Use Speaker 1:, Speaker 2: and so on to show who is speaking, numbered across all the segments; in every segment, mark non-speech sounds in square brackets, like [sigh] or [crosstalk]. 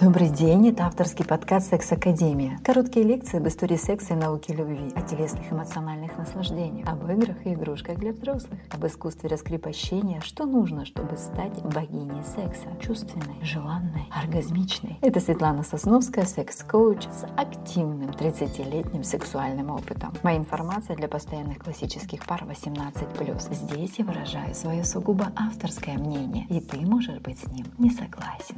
Speaker 1: Добрый день, это авторский подкаст «Секс Академия». Короткие лекции об истории секса и науки любви, о телесных эмоциональных наслаждениях, об играх и игрушках для взрослых, об искусстве раскрепощения, что нужно, чтобы стать богиней секса, чувственной, желанной, оргазмичной. Это Светлана Сосновская, секс-коуч с активным 30-летним сексуальным опытом. Моя информация для постоянных классических пар 18+. Здесь я выражаю свое сугубо авторское мнение, и ты можешь быть с ним не согласен.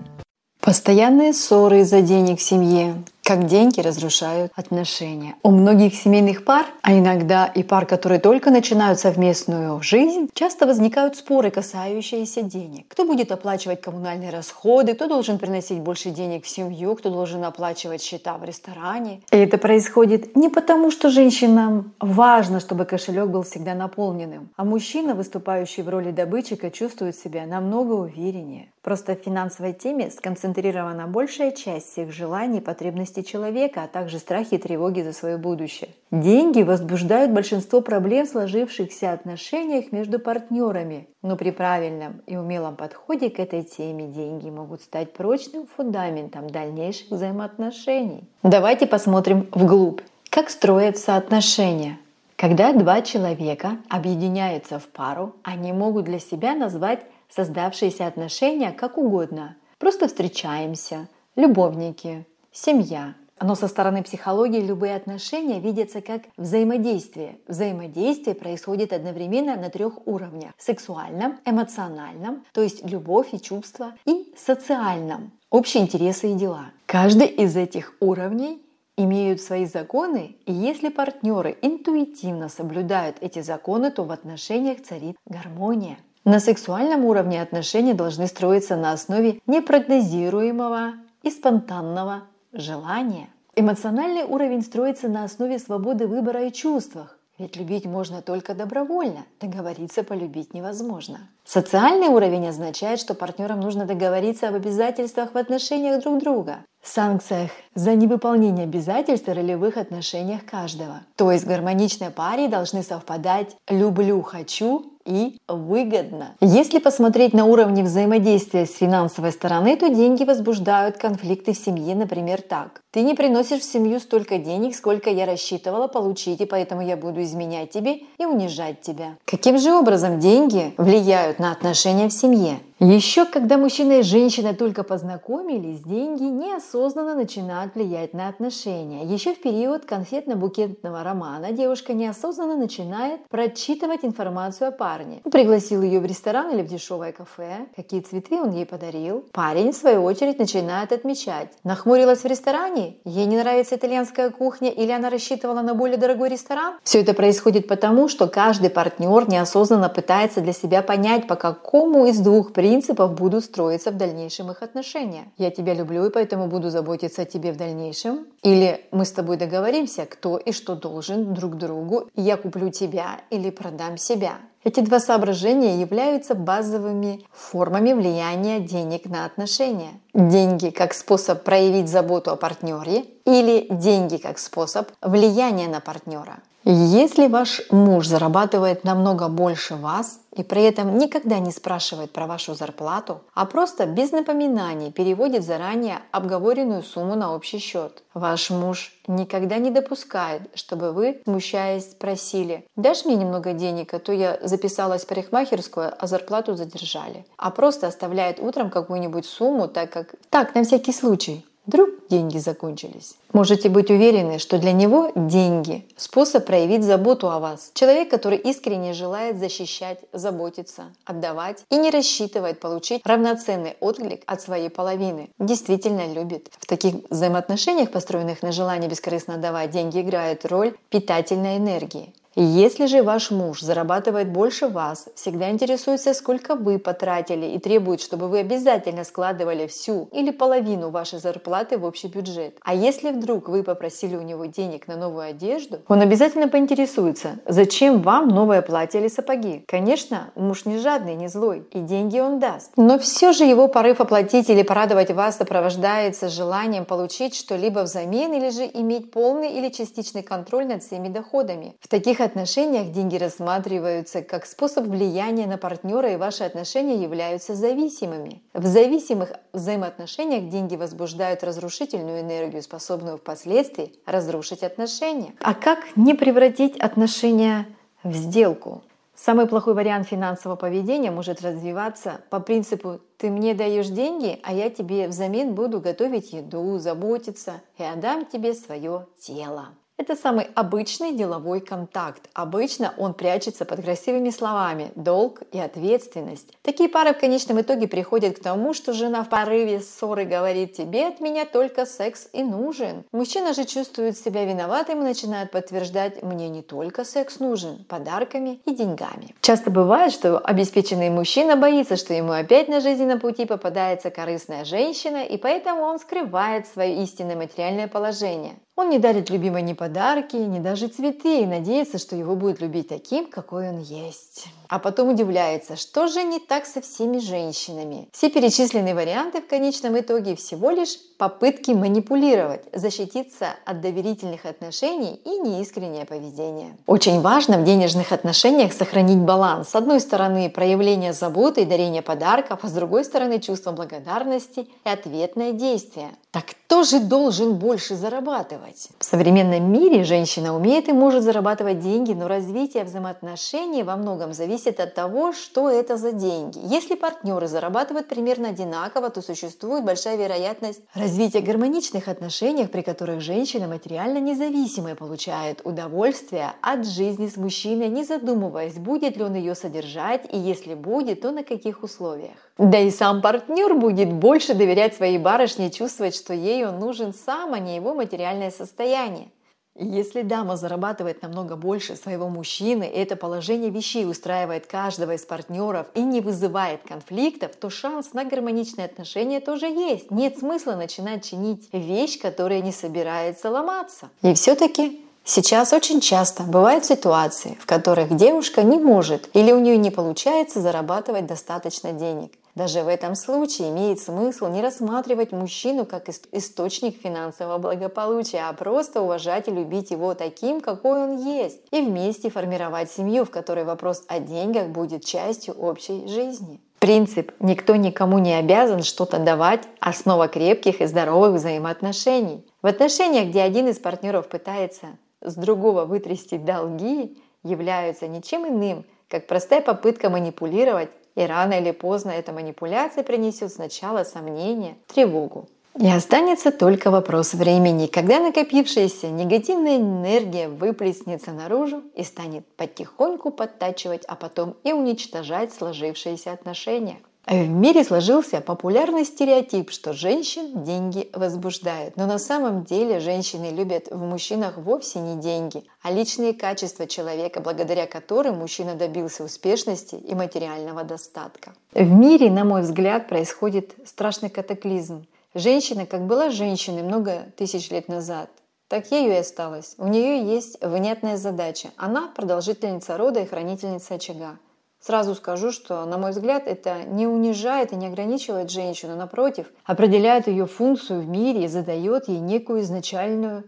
Speaker 1: Постоянные ссоры из-за денег в семье, как деньги разрушают отношения. У многих семейных пар, а иногда и пар, которые только начинают совместную жизнь, часто возникают споры, касающиеся денег. Кто будет оплачивать коммунальные расходы, кто должен приносить больше денег в семью, кто должен оплачивать счета в ресторане. И это происходит не потому, что женщинам важно, чтобы кошелек был всегда наполненным, а мужчина, выступающий в роли добытчика, чувствует себя намного увереннее. Просто в финансовой теме сконцентрирована большая часть всех желаний и потребностей потребности человека, а также страхи и тревоги за свое будущее. Деньги возбуждают большинство проблем в сложившихся отношениях между партнерами, но при правильном и умелом подходе к этой теме деньги могут стать прочным фундаментом дальнейших взаимоотношений. Давайте посмотрим вглубь. Как строятся отношения? Когда два человека объединяются в пару, они могут для себя назвать создавшиеся отношения как угодно. Просто встречаемся, любовники, семья. Но со стороны психологии любые отношения видятся как взаимодействие. Взаимодействие происходит одновременно на трех уровнях. Сексуальном, эмоциональном, то есть любовь и чувства, и социальном, общие интересы и дела. Каждый из этих уровней имеют свои законы, и если партнеры интуитивно соблюдают эти законы, то в отношениях царит гармония. На сексуальном уровне отношения должны строиться на основе непрогнозируемого и спонтанного желание. Эмоциональный уровень строится на основе свободы выбора и чувствах. Ведь любить можно только добровольно, договориться полюбить невозможно. Социальный уровень означает, что партнерам нужно договориться об обязательствах в отношениях друг друга, санкциях за невыполнение обязательств и ролевых отношениях каждого. То есть в гармоничной паре должны совпадать «люблю, хочу» и выгодно. Если посмотреть на уровне взаимодействия с финансовой стороны, то деньги возбуждают конфликты в семье, например, так. Ты не приносишь в семью столько денег, сколько я рассчитывала получить, и поэтому я буду изменять тебе и унижать тебя. Каким же образом деньги влияют на отношения в семье? Еще когда мужчина и женщина только познакомились, деньги неосознанно начинают влиять на отношения. Еще в период конфетно-букетного романа девушка неосознанно начинает прочитывать информацию о парне. Он пригласил ее в ресторан или в дешевое кафе, какие цветы он ей подарил. Парень, в свою очередь, начинает отмечать. Нахмурилась в ресторане? Ей не нравится итальянская кухня или она рассчитывала на более дорогой ресторан? Все это происходит потому, что каждый партнер неосознанно пытается для себя понять, по какому из двух принципов будут строиться в дальнейшем их отношения. Я тебя люблю и поэтому буду заботиться о тебе в дальнейшем. Или мы с тобой договоримся, кто и что должен друг другу. Я куплю тебя или продам себя. Эти два соображения являются базовыми формами влияния денег на отношения. Деньги как способ проявить заботу о партнере или деньги как способ влияния на партнера. Если ваш муж зарабатывает намного больше вас и при этом никогда не спрашивает про вашу зарплату, а просто без напоминаний переводит заранее обговоренную сумму на общий счет, ваш муж никогда не допускает, чтобы вы, смущаясь, просили «Дашь мне немного денег, а то я записалась в парикмахерскую, а зарплату задержали», а просто оставляет утром какую-нибудь сумму, так как «Так, на всякий случай». Вдруг деньги закончились. Можете быть уверены, что для него деньги – способ проявить заботу о вас. Человек, который искренне желает защищать, заботиться, отдавать и не рассчитывает получить равноценный отклик от своей половины. Действительно любит. В таких взаимоотношениях, построенных на желании бескорыстно давать, деньги играют роль питательной энергии. Если же ваш муж зарабатывает больше вас, всегда интересуется, сколько вы потратили и требует, чтобы вы обязательно складывали всю или половину вашей зарплаты в общий бюджет. А если вдруг вы попросили у него денег на новую одежду, он обязательно поинтересуется, зачем вам новое платье или сапоги. Конечно, муж не жадный, не злой, и деньги он даст. Но все же его порыв оплатить или порадовать вас сопровождается желанием получить что-либо взамен или же иметь полный или частичный контроль над всеми доходами. В таких отношениях деньги рассматриваются как способ влияния на партнера, и ваши отношения являются зависимыми. В зависимых взаимоотношениях деньги возбуждают разрушительную энергию, способную впоследствии разрушить отношения. А как не превратить отношения в сделку? Самый плохой вариант финансового поведения может развиваться по принципу «ты мне даешь деньги, а я тебе взамен буду готовить еду, заботиться и отдам тебе свое тело». Это самый обычный деловой контакт. Обычно он прячется под красивыми словами «долг» и «ответственность». Такие пары в конечном итоге приходят к тому, что жена в порыве ссоры говорит «тебе от меня только секс и нужен». Мужчина же чувствует себя виноватым и начинает подтверждать «мне не только секс нужен, подарками и деньгами». Часто бывает, что обеспеченный мужчина боится, что ему опять на жизненном пути попадается корыстная женщина, и поэтому он скрывает свое истинное материальное положение. Он не дарит любимой ни подарки, ни даже цветы и надеется, что его будет любить таким, какой он есть. А потом удивляется, что же не так со всеми женщинами. Все перечисленные варианты в конечном итоге всего лишь попытки манипулировать, защититься от доверительных отношений и неискреннее поведение. Очень важно в денежных отношениях сохранить баланс. С одной стороны проявление заботы и дарение подарков, а с другой стороны чувство благодарности и ответное действие. Так кто же должен больше зарабатывать? В современном мире женщина умеет и может зарабатывать деньги, но развитие взаимоотношений во многом зависит от того, что это за деньги. Если партнеры зарабатывают примерно одинаково, то существует большая вероятность развития гармоничных отношений, при которых женщина материально независимая получает удовольствие от жизни с мужчиной, не задумываясь, будет ли он ее содержать и если будет, то на каких условиях. Да и сам партнер будет больше доверять своей барышне и чувствовать, что ей он нужен сам, а не его материальное состояние. Если дама зарабатывает намного больше своего мужчины, и это положение вещей устраивает каждого из партнеров и не вызывает конфликтов, то шанс на гармоничные отношения тоже есть. Нет смысла начинать чинить вещь, которая не собирается ломаться. И все-таки Сейчас очень часто бывают ситуации, в которых девушка не может или у нее не получается зарабатывать достаточно денег. Даже в этом случае имеет смысл не рассматривать мужчину как источник финансового благополучия, а просто уважать и любить его таким, какой он есть, и вместе формировать семью, в которой вопрос о деньгах будет частью общей жизни. Принцип «никто никому не обязан что-то давать» – основа крепких и здоровых взаимоотношений. В отношениях, где один из партнеров пытается с другого вытрясти долги, являются ничем иным, как простая попытка манипулировать и рано или поздно эта манипуляция принесет сначала сомнение, тревогу. И останется только вопрос времени, когда накопившаяся негативная энергия выплеснется наружу и станет потихоньку подтачивать, а потом и уничтожать сложившиеся отношения. В мире сложился популярный стереотип, что женщин деньги возбуждают. Но на самом деле женщины любят в мужчинах вовсе не деньги, а личные качества человека, благодаря которым мужчина добился успешности и материального достатка. В мире, на мой взгляд, происходит страшный катаклизм. Женщина, как была женщиной много тысяч лет назад, так ею и осталась. У нее есть внятная задача. Она продолжительница рода и хранительница очага. Сразу скажу, что, на мой взгляд, это не унижает и не ограничивает женщину, напротив, определяет ее функцию в мире и задает ей некую изначальную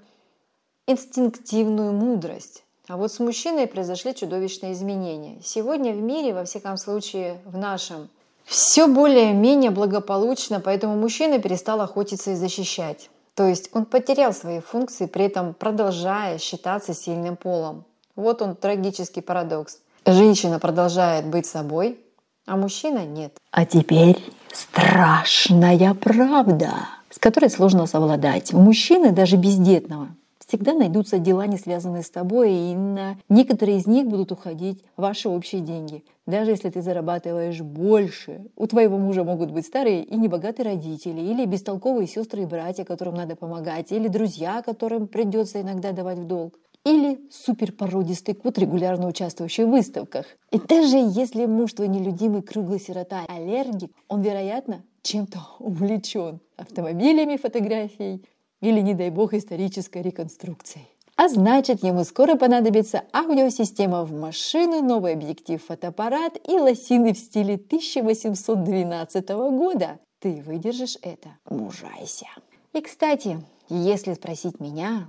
Speaker 1: инстинктивную мудрость. А вот с мужчиной произошли чудовищные изменения. Сегодня в мире, во всяком случае в нашем, все более-менее благополучно, поэтому мужчина перестал охотиться и защищать. То есть он потерял свои функции, при этом продолжая считаться сильным полом. Вот он трагический парадокс. Женщина продолжает быть собой, а мужчина нет. А теперь страшная правда, с которой сложно совладать. У мужчины, даже бездетного, всегда найдутся дела, не связанные с тобой, и на некоторые из них будут уходить ваши общие деньги. Даже если ты зарабатываешь больше, у твоего мужа могут быть старые и небогатые родители, или бестолковые сестры и братья, которым надо помогать, или друзья, которым придется иногда давать в долг или суперпородистый кот, регулярно участвующий в выставках. И даже если муж твой нелюдимый круглый сирота аллергик, он, вероятно, чем-то [laughs] увлечен автомобилями, фотографией или, не дай бог, исторической реконструкцией. А значит, ему скоро понадобится аудиосистема в машину, новый объектив фотоаппарат и лосины в стиле 1812 года. Ты выдержишь это? Мужайся. И, кстати, если спросить меня,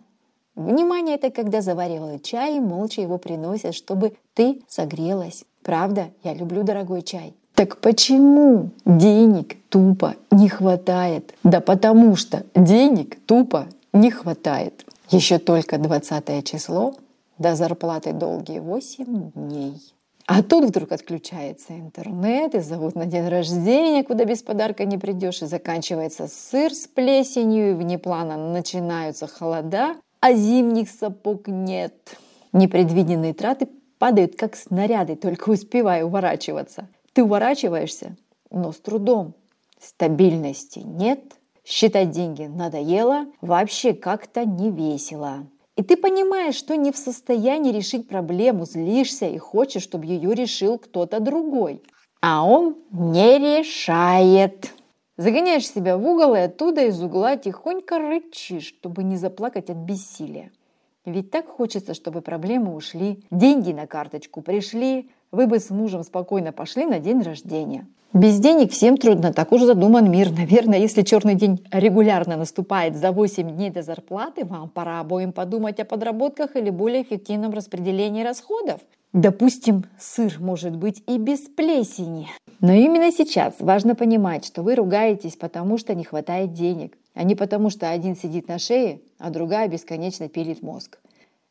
Speaker 1: Внимание – это когда заваривают чай и молча его приносят, чтобы ты согрелась. Правда, я люблю дорогой чай. Так почему денег тупо не хватает? Да потому что денег тупо не хватает. Еще только 20 число, до зарплаты долгие 8 дней. А тут вдруг отключается интернет, и зовут на день рождения, куда без подарка не придешь, и заканчивается сыр с плесенью, и вне плана начинаются холода, а зимних сапог нет. Непредвиденные траты падают как снаряды, только успевая уворачиваться. Ты уворачиваешься, но с трудом. Стабильности нет, считать деньги надоело, вообще как-то не весело. И ты понимаешь, что не в состоянии решить проблему, злишься и хочешь, чтобы ее решил кто-то другой. А он не решает. Загоняешь себя в угол и оттуда из угла тихонько рычишь, чтобы не заплакать от бессилия. Ведь так хочется, чтобы проблемы ушли, деньги на карточку пришли, вы бы с мужем спокойно пошли на день рождения. Без денег всем трудно, так уж задуман мир. Наверное, если черный день регулярно наступает за 8 дней до зарплаты, вам пора обоим подумать о подработках или более эффективном распределении расходов. Допустим, сыр может быть и без плесени. Но именно сейчас важно понимать, что вы ругаетесь, потому что не хватает денег, а не потому что один сидит на шее, а другая бесконечно пилит мозг.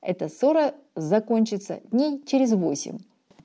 Speaker 1: Эта ссора закончится дней через восемь.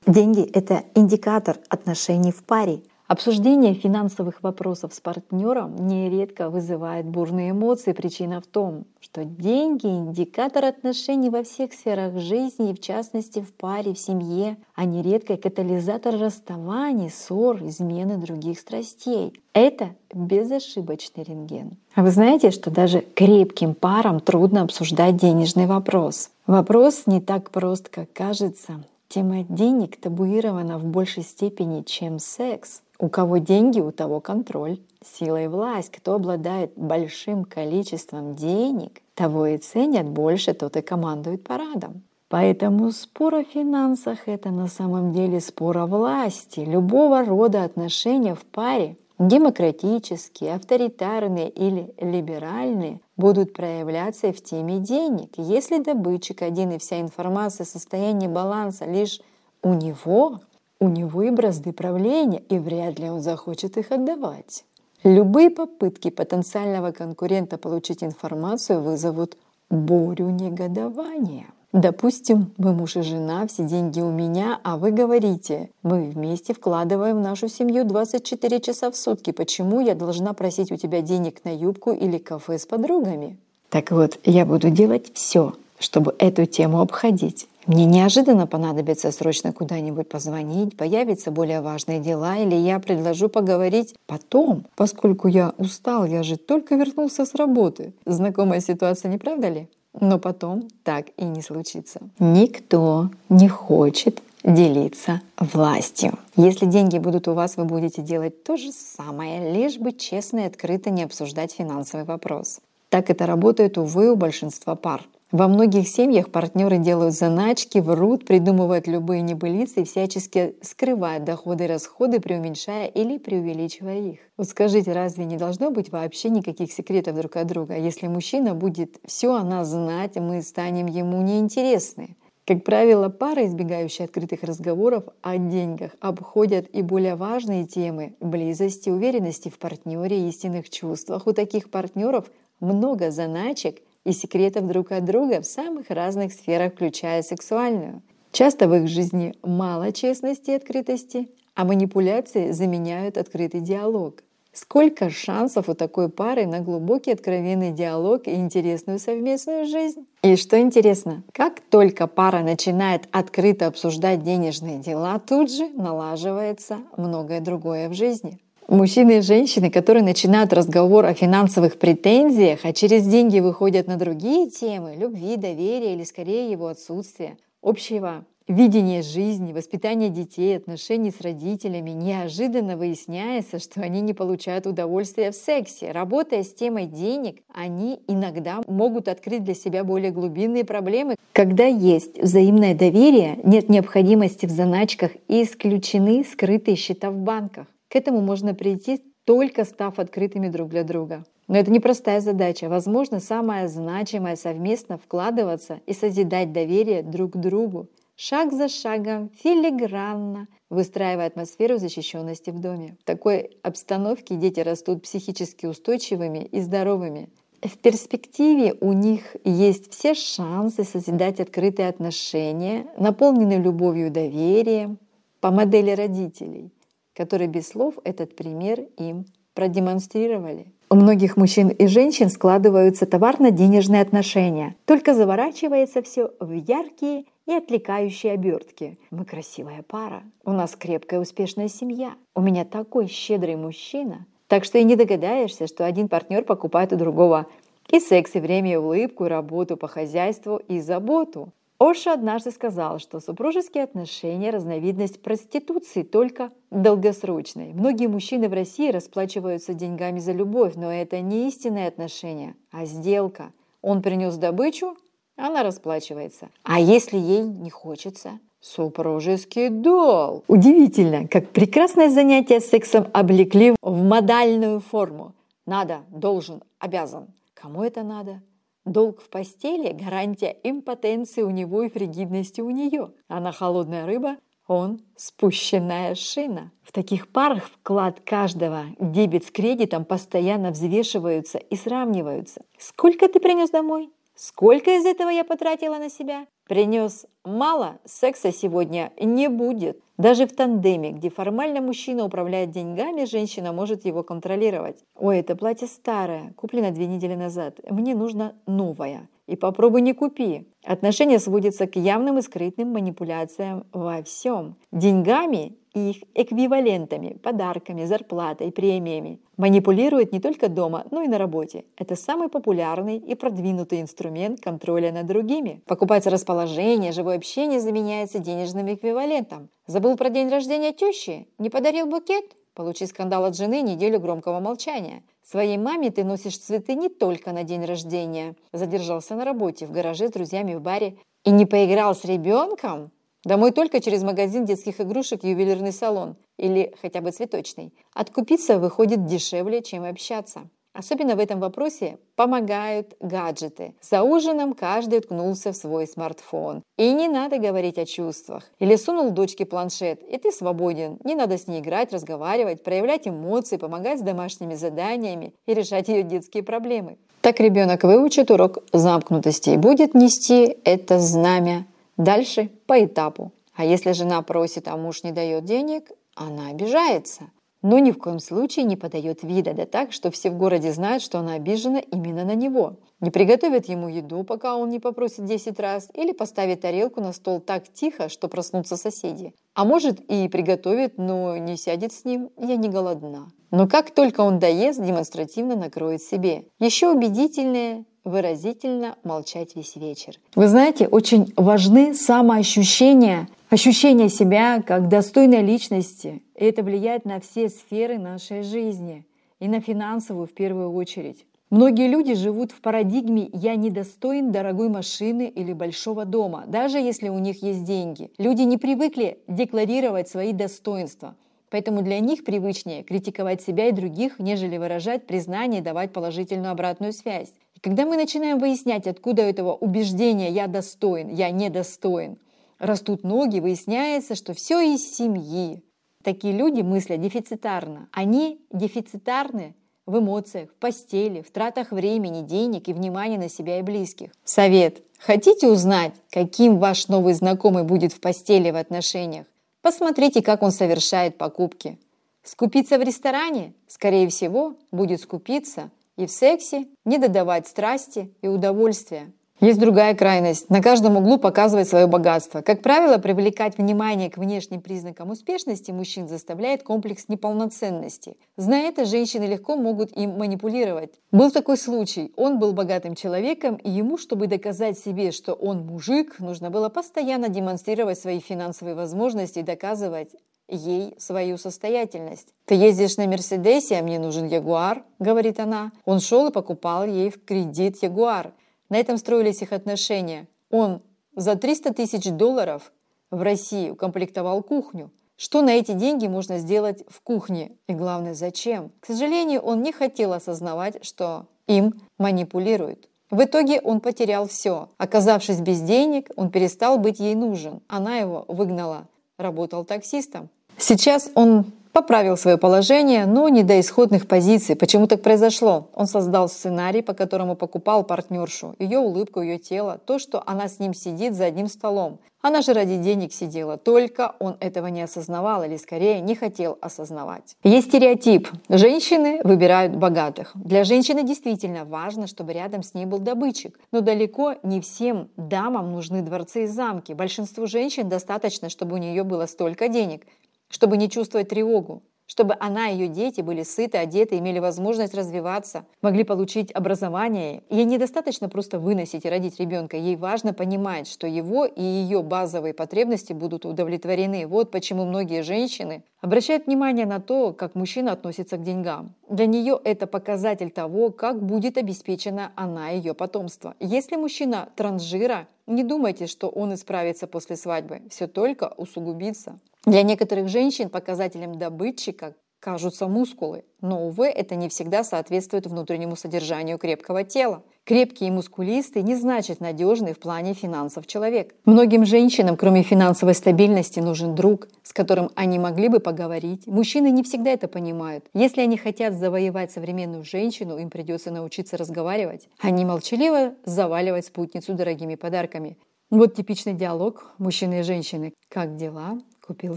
Speaker 1: Деньги – это индикатор отношений в паре. Обсуждение финансовых вопросов с партнером нередко вызывает бурные эмоции. Причина в том, что деньги – индикатор отношений во всех сферах жизни, в частности в паре, в семье, а нередко катализатор расставаний, ссор, измены других страстей. Это безошибочный рентген. А вы знаете, что даже крепким парам трудно обсуждать денежный вопрос? Вопрос не так прост, как кажется. Тема денег табуирована в большей степени, чем секс. У кого деньги, у того контроль, сила и власть. Кто обладает большим количеством денег, того и ценят больше, тот и командует парадом. Поэтому спор о финансах – это на самом деле спор о власти. Любого рода отношения в паре демократические, авторитарные или либеральные будут проявляться в теме денег. Если добытчик один и вся информация о состоянии баланса лишь у него, у него и бразды правления, и вряд ли он захочет их отдавать. Любые попытки потенциального конкурента получить информацию вызовут бурю негодования. Допустим, вы муж и жена, все деньги у меня, а вы говорите, мы вместе вкладываем в нашу семью 24 часа в сутки. Почему я должна просить у тебя денег на юбку или кафе с подругами? Так вот, я буду делать все, чтобы эту тему обходить. Мне неожиданно понадобится срочно куда-нибудь позвонить, появятся более важные дела, или я предложу поговорить потом, поскольку я устал, я же только вернулся с работы. Знакомая ситуация, не правда ли? Но потом так и не случится. Никто не хочет делиться властью. Если деньги будут у вас, вы будете делать то же самое, лишь бы честно и открыто не обсуждать финансовый вопрос. Так это работает, увы, у большинства пар. Во многих семьях партнеры делают заначки, врут, придумывают любые небылицы и всячески скрывают доходы и расходы, преуменьшая или преувеличивая их. Вот скажите, разве не должно быть вообще никаких секретов друг от друга? Если мужчина будет все о нас знать, мы станем ему неинтересны. Как правило, пары, избегающие открытых разговоров о деньгах, обходят и более важные темы близости, уверенности в партнере, истинных чувствах. У таких партнеров много заначек – и секретов друг от друга в самых разных сферах, включая сексуальную. Часто в их жизни мало честности и открытости, а манипуляции заменяют открытый диалог. Сколько шансов у такой пары на глубокий откровенный диалог и интересную совместную жизнь? И что интересно, как только пара начинает открыто обсуждать денежные дела, тут же налаживается многое другое в жизни. Мужчины и женщины, которые начинают разговор о финансовых претензиях, а через деньги выходят на другие темы – любви, доверия или скорее его отсутствия, общего видения жизни, воспитания детей, отношений с родителями, неожиданно выясняется, что они не получают удовольствия в сексе. Работая с темой денег, они иногда могут открыть для себя более глубинные проблемы. Когда есть взаимное доверие, нет необходимости в заначках и исключены скрытые счета в банках. К этому можно прийти, только став открытыми друг для друга. Но это непростая задача. Возможно, самая значимая совместно вкладываться и созидать доверие друг к другу, шаг за шагом, филигранно, выстраивая атмосферу защищенности в доме. В такой обстановке дети растут психически устойчивыми и здоровыми. В перспективе у них есть все шансы созидать открытые отношения, наполненные любовью и доверием, по модели родителей, которые без слов этот пример им продемонстрировали. У многих мужчин и женщин складываются товарно-денежные отношения, только заворачивается все в яркие и отвлекающие обертки. Мы красивая пара, у нас крепкая успешная семья, у меня такой щедрый мужчина. Так что и не догадаешься, что один партнер покупает у другого и секс, и время, и улыбку, и работу по хозяйству, и заботу. Оша однажды сказал, что супружеские отношения – разновидность проституции, только долгосрочной. Многие мужчины в России расплачиваются деньгами за любовь, но это не истинные отношения, а сделка. Он принес добычу, она расплачивается. А если ей не хочется? Супружеский долг. Удивительно, как прекрасное занятие сексом облекли в модальную форму. Надо, должен, обязан. Кому это надо? Долг в постели – гарантия импотенции у него и фригидности у нее. Она холодная рыба, он – спущенная шина. В таких парах вклад каждого дебет с кредитом постоянно взвешиваются и сравниваются. Сколько ты принес домой? Сколько из этого я потратила на себя? Принес мало, секса сегодня не будет. Даже в тандеме, где формально мужчина управляет деньгами, женщина может его контролировать. Ой, это платье старое, куплено две недели назад. Мне нужно новое. И попробуй не купи. Отношения сводятся к явным и скрытным манипуляциям во всем. Деньгами и их эквивалентами, подарками, зарплатой, премиями. Манипулирует не только дома, но и на работе. Это самый популярный и продвинутый инструмент контроля над другими. Покупается расположение, живое общение заменяется денежным эквивалентом. Забыл про день рождения тещи? Не подарил букет? Получи скандал от жены, неделю громкого молчания. Своей маме ты носишь цветы не только на день рождения. Задержался на работе, в гараже с друзьями в баре. И не поиграл с ребенком? Домой только через магазин детских игрушек ювелирный салон или хотя бы цветочный. Откупиться выходит дешевле, чем общаться. Особенно в этом вопросе помогают гаджеты. За ужином каждый уткнулся в свой смартфон. И не надо говорить о чувствах. Или сунул дочке планшет, и ты свободен. Не надо с ней играть, разговаривать, проявлять эмоции, помогать с домашними заданиями и решать ее детские проблемы. Так ребенок выучит урок замкнутости и будет нести это знамя Дальше по этапу. А если жена просит, а муж не дает денег, она обижается. Но ни в коем случае не подает вида, да так, что все в городе знают, что она обижена именно на него. Не приготовит ему еду, пока он не попросит 10 раз, или поставит тарелку на стол так тихо, что проснутся соседи. А может и приготовит, но не сядет с ним, я не голодна. Но как только он доест, демонстративно накроет себе. Еще убедительнее выразительно молчать весь вечер. Вы знаете, очень важны самоощущения, ощущение себя как достойной личности. И это влияет на все сферы нашей жизни и на финансовую в первую очередь. Многие люди живут в парадигме «я недостоин дорогой машины или большого дома», даже если у них есть деньги. Люди не привыкли декларировать свои достоинства. Поэтому для них привычнее критиковать себя и других, нежели выражать признание и давать положительную обратную связь. Когда мы начинаем выяснять, откуда этого убеждения «я достоин», «я недостоин», растут ноги, выясняется, что все из семьи. Такие люди мыслят дефицитарно. Они дефицитарны в эмоциях, в постели, в тратах времени, денег и внимания на себя и близких. Совет. Хотите узнать, каким ваш новый знакомый будет в постели в отношениях? Посмотрите, как он совершает покупки. Скупиться в ресторане? Скорее всего, будет скупиться и в сексе не додавать страсти и удовольствия. Есть другая крайность. На каждом углу показывать свое богатство. Как правило, привлекать внимание к внешним признакам успешности мужчин заставляет комплекс неполноценности. Зная это, женщины легко могут им манипулировать. Был такой случай. Он был богатым человеком, и ему, чтобы доказать себе, что он мужик, нужно было постоянно демонстрировать свои финансовые возможности и доказывать, ей свою состоятельность. «Ты ездишь на Мерседесе, а мне нужен Ягуар», — говорит она. Он шел и покупал ей в кредит Ягуар. На этом строились их отношения. Он за 300 тысяч долларов в России укомплектовал кухню. что на эти деньги можно сделать в кухне и главное, зачем. К сожалению, он не хотел осознавать, что им манипулируют. В итоге он потерял все. Оказавшись без денег, он перестал быть ей нужен. Она его выгнала. Работал таксистом. Сейчас он поправил свое положение, но не до исходных позиций. Почему так произошло? Он создал сценарий, по которому покупал партнершу, ее улыбку, ее тело, то, что она с ним сидит за одним столом. Она же ради денег сидела, только он этого не осознавал или скорее не хотел осознавать. Есть стереотип. Женщины выбирают богатых. Для женщины действительно важно, чтобы рядом с ней был добытчик. Но далеко не всем дамам нужны дворцы и замки. Большинству женщин достаточно, чтобы у нее было столько денег, чтобы не чувствовать тревогу, чтобы она и ее дети были сыты, одеты, имели возможность развиваться, могли получить образование. Ей недостаточно просто выносить и родить ребенка. Ей важно понимать, что его и ее базовые потребности будут удовлетворены. Вот почему многие женщины обращают внимание на то, как мужчина относится к деньгам. Для нее это показатель того, как будет обеспечена она и ее потомство. Если мужчина транжира, не думайте, что он исправится после свадьбы. Все только усугубится. Для некоторых женщин показателем добытчика кажутся мускулы, но, увы, это не всегда соответствует внутреннему содержанию крепкого тела. Крепкий и мускулистый не значит надежный в плане финансов человек. Многим женщинам, кроме финансовой стабильности, нужен друг, с которым они могли бы поговорить. Мужчины не всегда это понимают. Если они хотят завоевать современную женщину, им придется научиться разговаривать, а не молчаливо заваливать спутницу дорогими подарками. Вот типичный диалог мужчины и женщины. Как дела? Купил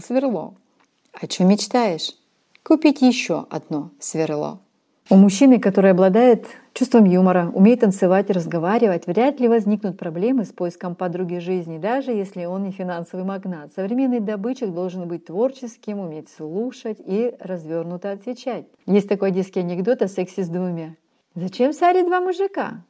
Speaker 1: сверло. О чем мечтаешь? Купить еще одно сверло. У мужчины, который обладает чувством юмора, умеет танцевать и разговаривать, вряд ли возникнут проблемы с поиском подруги жизни, даже если он не финансовый магнат. Современный добытчик должен быть творческим, уметь слушать и развернуто отвечать. Есть такой детский анекдот о сексе с двумя. Зачем Саре два мужика?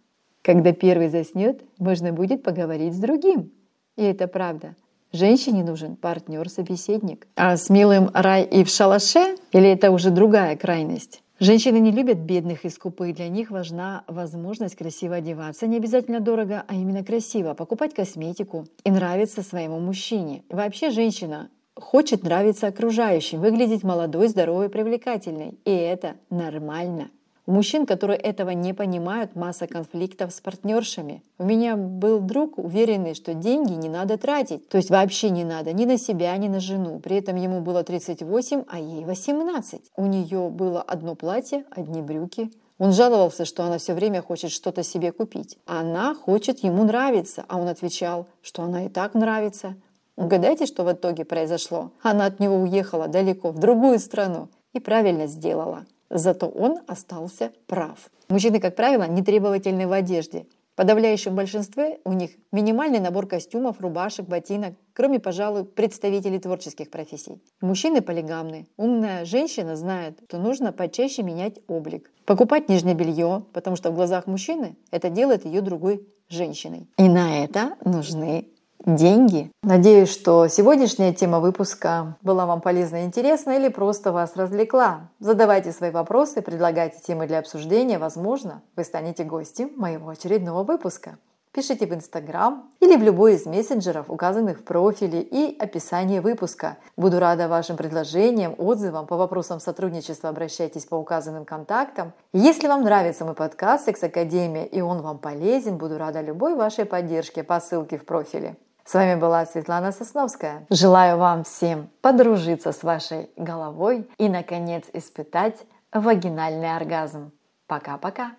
Speaker 1: Когда первый заснет, можно будет поговорить с другим. И это правда. Женщине нужен партнер-собеседник. А с милым рай и в шалаше? Или это уже другая крайность? Женщины не любят бедных и скупых. Для них важна возможность красиво одеваться. Не обязательно дорого, а именно красиво. Покупать косметику и нравиться своему мужчине. Вообще женщина хочет нравиться окружающим, выглядеть молодой, здоровой, привлекательной. И это нормально. У мужчин, которые этого не понимают, масса конфликтов с партнершами. У меня был друг, уверенный, что деньги не надо тратить. То есть вообще не надо ни на себя, ни на жену. При этом ему было 38, а ей 18. У нее было одно платье, одни брюки. Он жаловался, что она все время хочет что-то себе купить. Она хочет ему нравиться, а он отвечал, что она и так нравится. Угадайте, что в итоге произошло? Она от него уехала далеко, в другую страну. И правильно сделала. Зато он остался прав. Мужчины, как правило, не требовательны в одежде. В подавляющем большинстве у них минимальный набор костюмов, рубашек, ботинок, кроме, пожалуй, представителей творческих профессий. Мужчины полигамны. Умная женщина знает, что нужно почаще менять облик. Покупать нижнее белье, потому что в глазах мужчины это делает ее другой женщиной. И на это нужны деньги. Надеюсь, что сегодняшняя тема выпуска была вам полезна и интересна или просто вас развлекла. Задавайте свои вопросы, предлагайте темы для обсуждения. Возможно, вы станете гостем моего очередного выпуска. Пишите в Инстаграм или в любой из мессенджеров, указанных в профиле и описании выпуска. Буду рада вашим предложениям, отзывам. По вопросам сотрудничества обращайтесь по указанным контактам. Если вам нравится мой подкаст «Секс Академия» и он вам полезен, буду рада любой вашей поддержке по ссылке в профиле. С вами была Светлана Сосновская. Желаю вам всем подружиться с вашей головой и, наконец, испытать вагинальный оргазм. Пока-пока!